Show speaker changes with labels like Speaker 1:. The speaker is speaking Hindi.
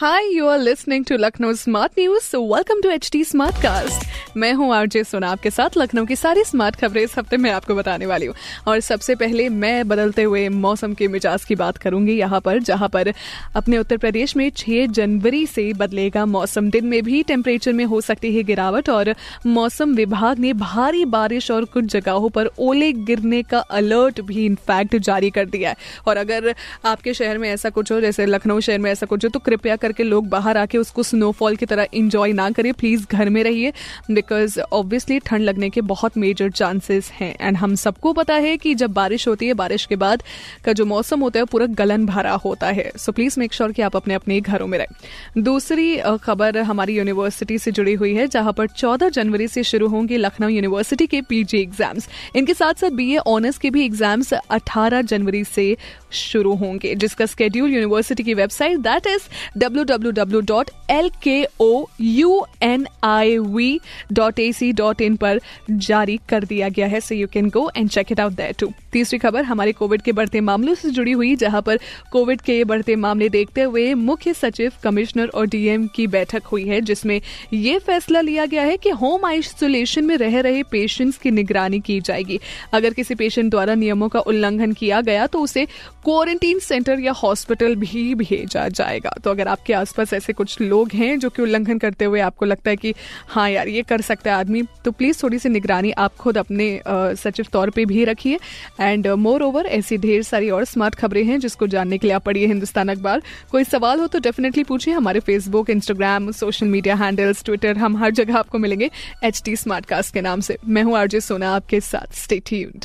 Speaker 1: Hi, you are listening to Lucknow Smart welcome to H to smart cast मैं हूँ आरजे सोना आपके साथ लखनऊ की सारी स्मार्ट खबरें इस हफ़्ते में आपको बताने वाली हूँ। और सबसे पहले मैं बदलते हुए मौसम के मिजाज की बात करूँगी यहाँ पर जहाँ पर अपने उत्तर प्रदेश में 6 जनवरी से बदलेगा मौसम। दिन में भी टेम्परेचर में हो सकती है गिरावट और मौसम विभाग ने भारी बारिश और कुछ जगहों पर ओले गिरने का अलर्ट भी इनफैक्ट जारी कर दिया है। और अगर आपके शहर में ऐसा कुछ हो जैसे लखनऊ शहर में ऐसा कुछ हो तो कृपया करके लोग बाहर आके उसको स्नोफॉल की तरह इंजॉय ना करें। प्लीज़ घर में रहिए बिकॉज़ ऑब्वियसली ठंड लगने के बहुत मेजर चांसेस हैं। एंड हम सबको पता है कि जब बारिश होती है, बारिश के बाद का जो मौसम होता है पूरा गलन भरा होता है। सो प्लीज़ मेक श्योर कि आप अपने अपने घरों में रहें। दूसरी खबर हमारी यूनिवर्सिटी से जुड़ी हुई है, जहाँ पर 14 जनवरी से शुरू होंगे लखनऊ यूनिवर्सिटी के पीजी एग्ज़ाम्स इनके साथ साथ बीए ऑनर्स के भी एग्ज़ाम्स 18 जनवरी से शुरू होंगे, जिसका स्केड्यूल यूनिवर्सिटी की वेबसाइट दैट इज़ www.lkouniv.ac.in पर जारी कर दिया गया है so you can go and check it out there too तीसरी खबर, हमारे कोविड के बढ़ते मामलों से जुड़ी हुई, जहाँ पर कोविड के बढ़ते मामले देखते हुए मुख्य सचिव, कमिश्नर और डीएम की बैठक हुई है, जिसमें यह फैसला लिया गया है कि होम आइसोलेशन में रह रहे पेशेंट्स की निगरानी की जाएगी। अगर किसी पेशेंट द्वारा नियमों का उल्लंघन किया गया तो उसे क्वारंटीन सेंटर या हॉस्पिटल भी भेजा जाएगा। तो अगर आपके आसपास ऐसे कुछ लोग हैं जो कि उल्लंघन करते हुए आपको लगता है कि हाँ यार, ये कर सकता है आदमी। तो प्लीज़ थोड़ी सी निगरानी आप खुद अपने सचिव तौर पर भी रखिए। एंड मोर ओवर ऐसी ढेर सारी और स्मार्ट खबरें हैं जिसको जानने के लिए आप पढ़िए हिंदुस्तान अखबार। कोई सवाल हो तो डेफिनेटली पूछिए। हमारे Facebook Instagram social media handles Twitter हम हर जगह आपको मिलेंगे एच टी स्मार्ट कास्ट के नाम से। मैं हूँ आरजे सोना, आपके साथ स्टे ट्यून्ड